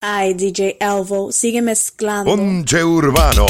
Ay, DJ Elvo, sigue mezclando. Ponche Urbano.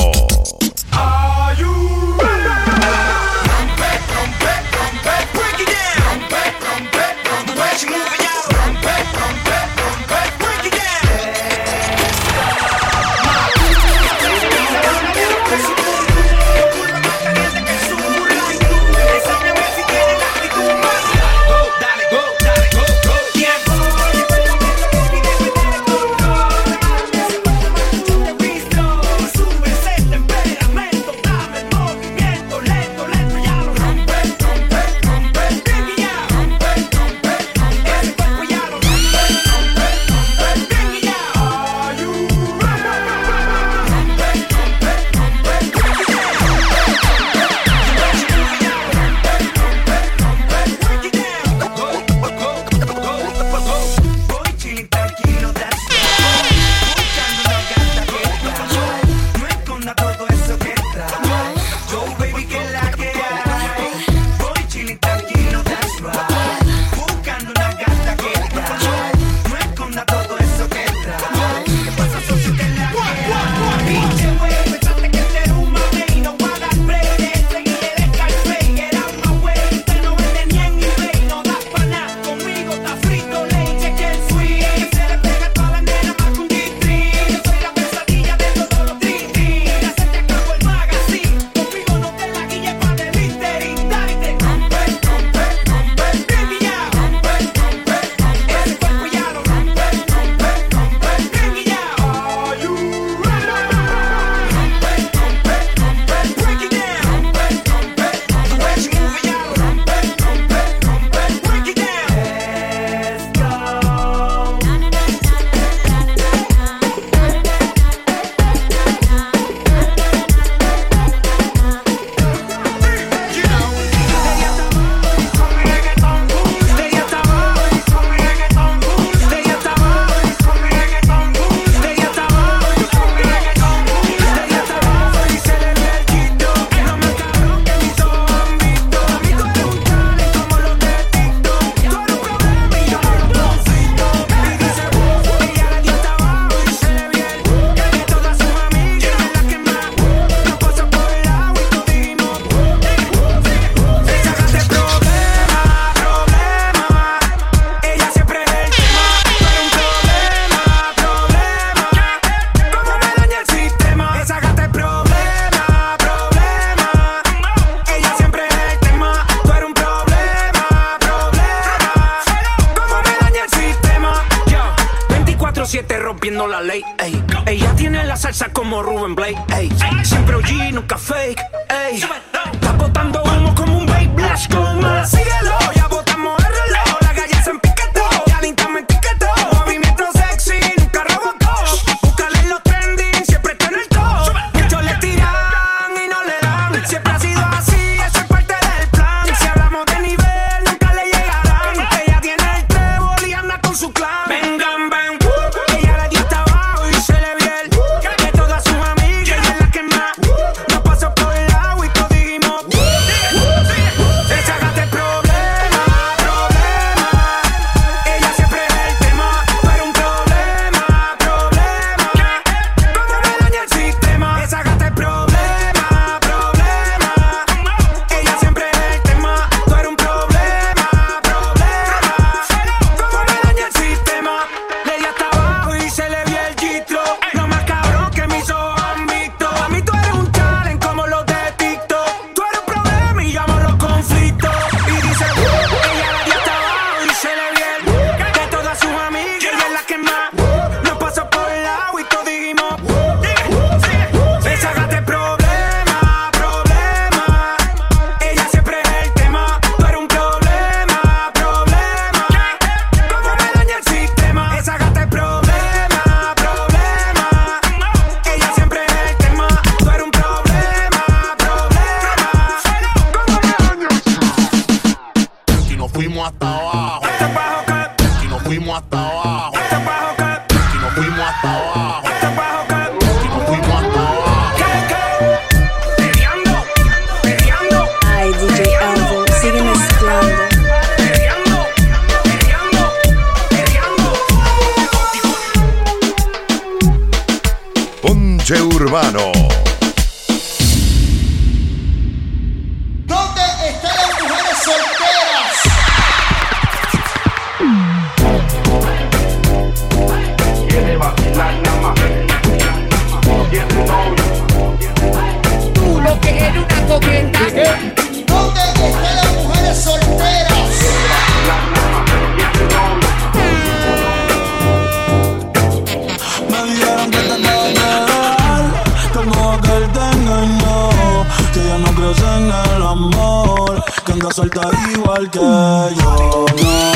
Igual que yo.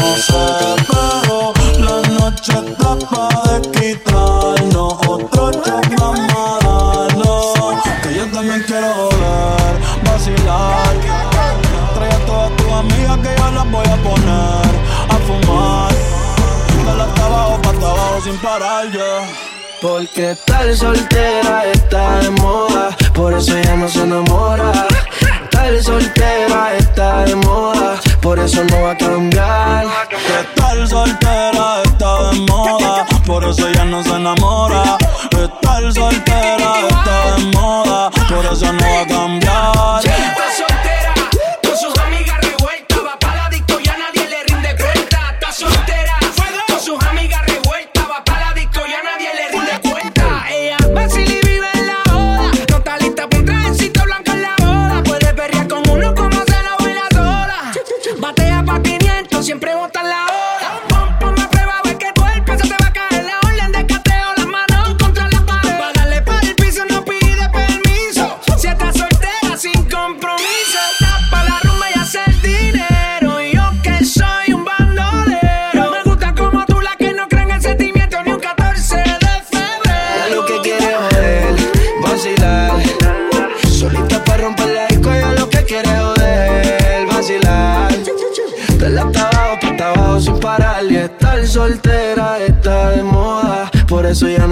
No sé, pero la noche está pa' de quitarnos otro a darnos, que yo también quiero joder, vacilar. Trae a todas tus amigas que yo las voy a poner a fumar. Dale hasta abajo, pa' hasta abajo sin parar ya. Porque estar soltera está de moda, por eso ella no se enamora. Estar soltera está de moda, por eso no va a cambiar. Estar soltera está de moda, por eso ella no se enamora. Estar soltera está de moda, por eso no va a cambiar.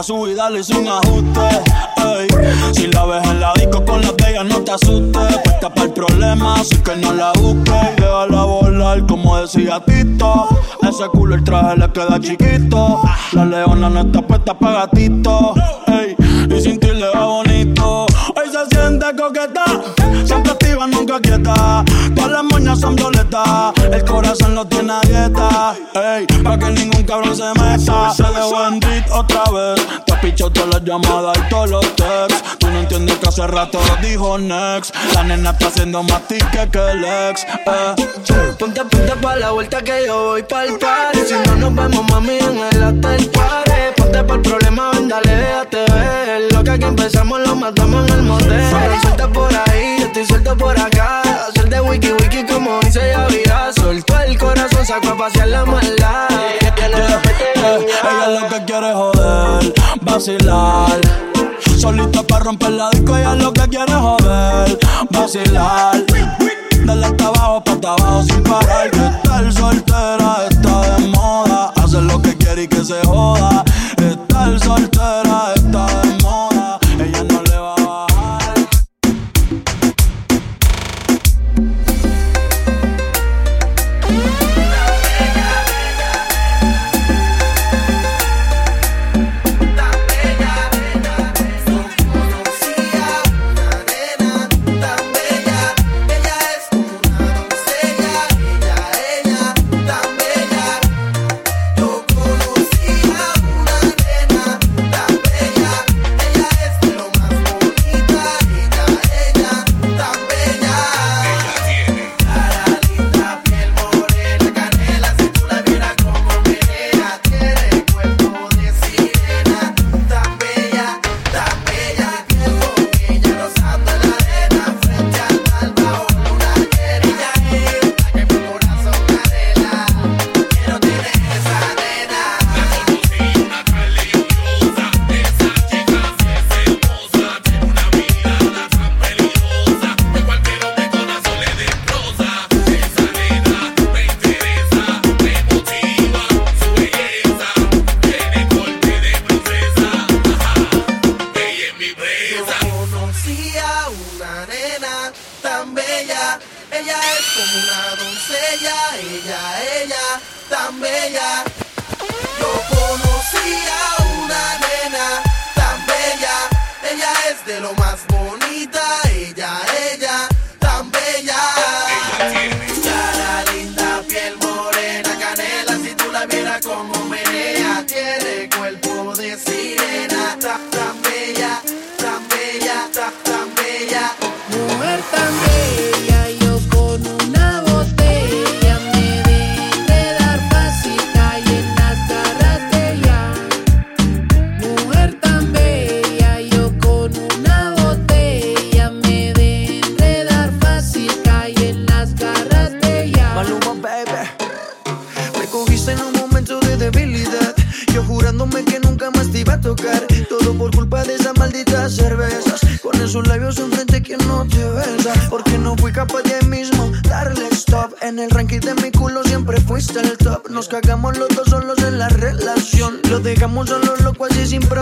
a su vida le un ajuste. Si la ves en la disco con las bellas, no te asustes. Puesta para el problema, así que no la busques. Y déjala volar, como decía Tito. Ese culo el traje le queda chiquito. La leona no está puesta para gatito. Y sin ti le va bonito. Siente coqueta, siempre activa, nunca quieta. Todas las moñas son violetas, el corazón lo tiene a dieta. Ey, pa' que ningún cabrón se meta. Se dejó en beat otra vez. Te pichado todas las llamadas y todos los texts. Tú no entiendes que hace rato dijo next. La nena está haciendo más ticket que el ex. Eh. Ponte, ponte pa' la vuelta que yo voy pa'l party Si no nos vemos, mami, en el after party Ponte pa'l problema, ven, dale, déjate ver Lo que aquí empezamos lo matamos en el motel Suelta por ahí, yo estoy suelto por acá Hacer de wiki wiki como dice Yavira Soltó el corazón, sacó a pasear la maldad Eh, ella lo que quiere es joder, vacilar. Solita para romper la disco, ella lo que quiere es joder, vacilar. Dale hasta abajo, pa' hasta abajo sin parar. Que estar soltera está de moda. Hacer lo que quiere y que se joda. Estar soltera está de moda. Si tú la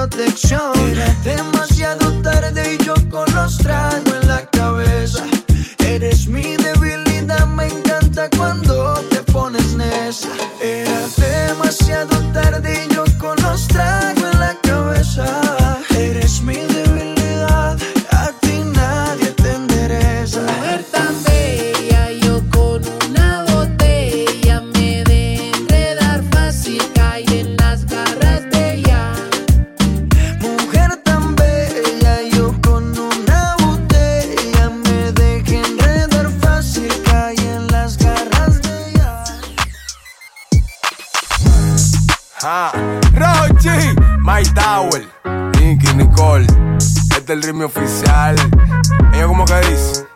protección. Demasiado tarde y yo con los tragos Ella como que dice.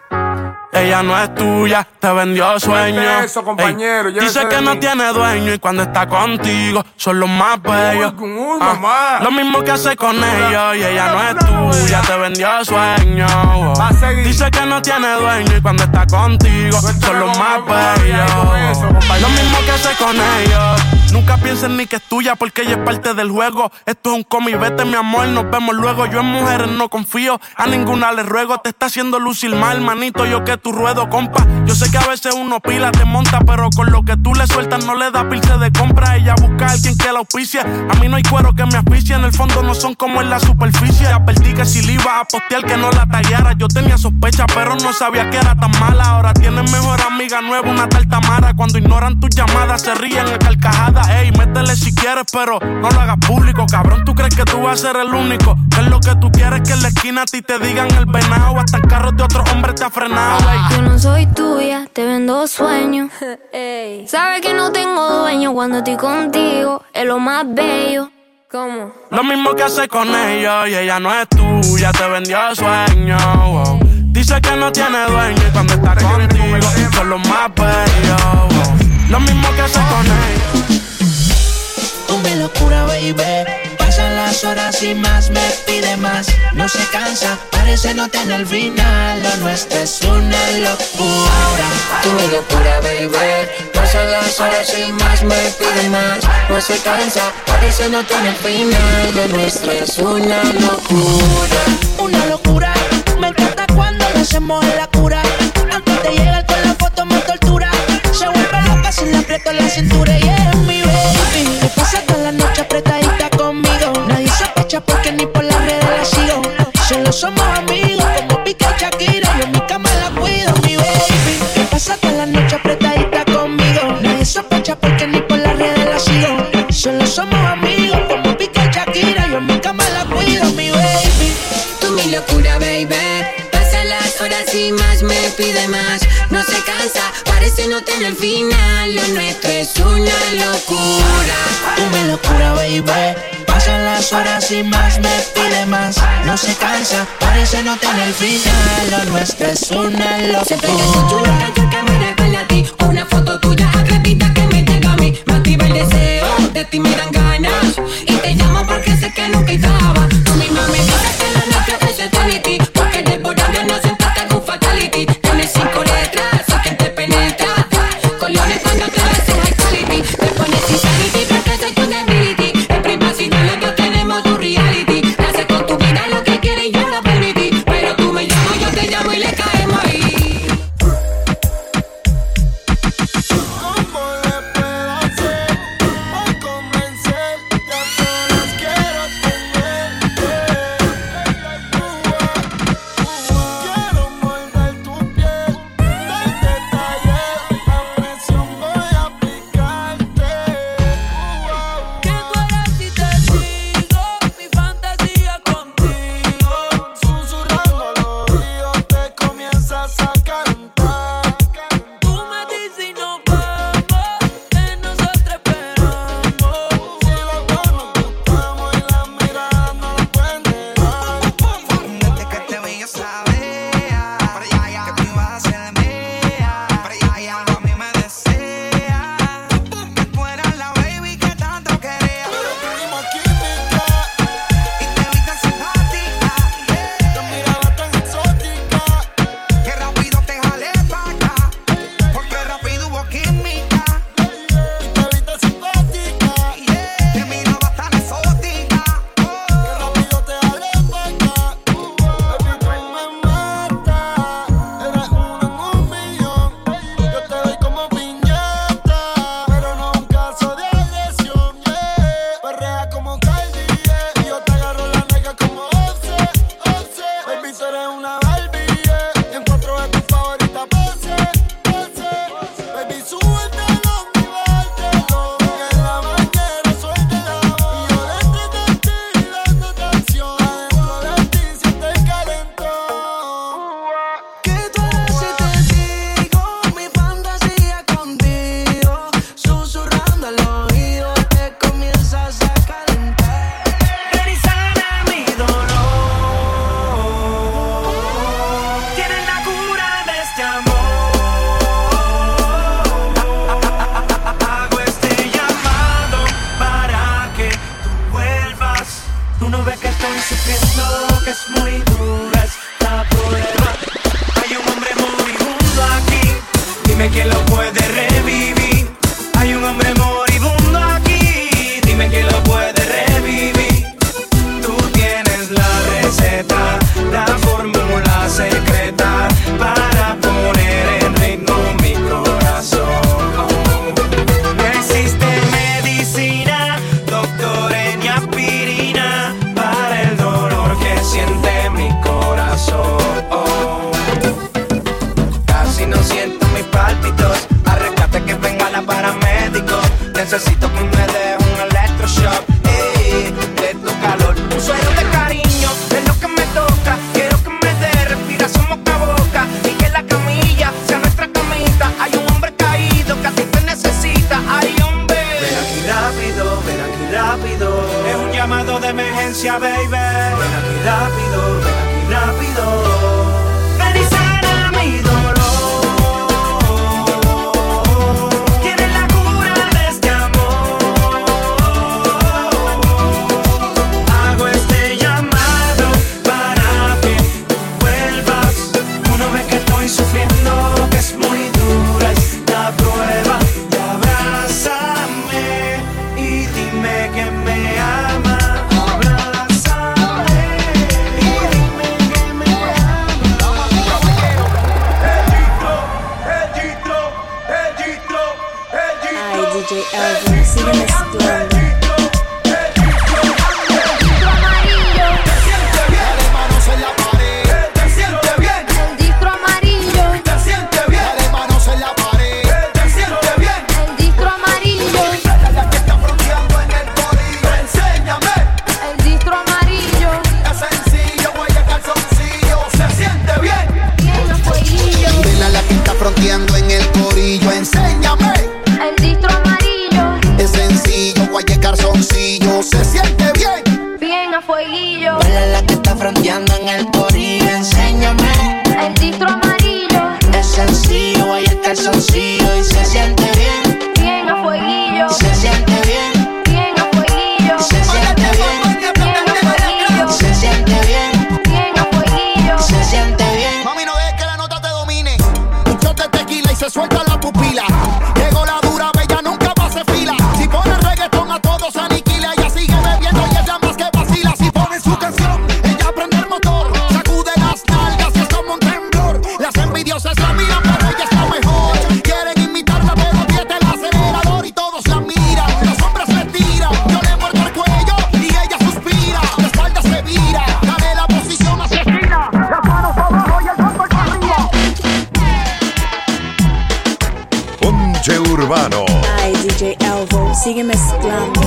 Ella no es tuya, te vendió sueños. eso, compañero, Ey, llévese dice que no tiene dueño y cuando está contigo son los más bellos. Uy, uy, Ah, mamá. Lo mismo que hace con ellos y ella no es tuya, te vendió sueños. Dice que no tiene dueño y cuando está contigo son los más bellos. Lo mismo que hace con ellos. Nunca piensen ni que es tuya porque ella es parte del juego. Esto es un cómic, vete mi amor, nos vemos luego. Yo en mujeres no confío, a ninguna le ruego. Te está haciendo lucir mal, manito, yo que tu ruedo, compa. Yo sé que a veces uno pila, te monta, pero con lo que tú le sueltas no le da pilce de compra. Ella busca a alguien que la auspicie. A mí no hay cuero que me asfixie, en el fondo no son como en la superficie. Advertí que si le iba a postear que no la tallara. Yo tenía sospecha, pero no sabía que era tan mala. Ahora tienes mejor amiga nueva, una tal Cuando ignoran tus llamadas, se ríen a carcajadas. Ey, métele si quieres, pero no lo hagas público. Cabrón, tú crees que tú vas a ser el único. Que es lo que tú quieres que en la esquina a ti te digan el venado. Hasta en carros de otro hombre te ha frenado. ey. Yo no soy tuya, te vendo sueños. Sabes que no tengo dueño cuando estoy contigo, es lo más bello. ¿Cómo? Lo mismo que hace con ellos y ella no es tuya, te vendió sueños. wow. Dice que no tiene dueño y cuando está contigo son los más bellos. Lo mismo que hace con ellos. Tú me locura, baby. Pasan las horas y más me pide más. No se cansa, parece no tener final. Lo nuestro es una locura. Tú me locura, baby. Pasan las horas y más me pide más. No se cansa, parece no tener final. Lo nuestro es una locura. Una locura. Hacemos la cura. Final. Lo nuestro es una locura. Me locura, baby. Pasan las horas y más me pide más. No se cansa, parece no tener final. Lo nuestro es una locura. una canción que me recuerda a ti, una foto tuya acredita que me llega a mí, me activa el deseo, de ti me dan ganas y te llamo porque sé que nunca estaba. Urbano. Ay, DJ Elvo, sigue mezclando.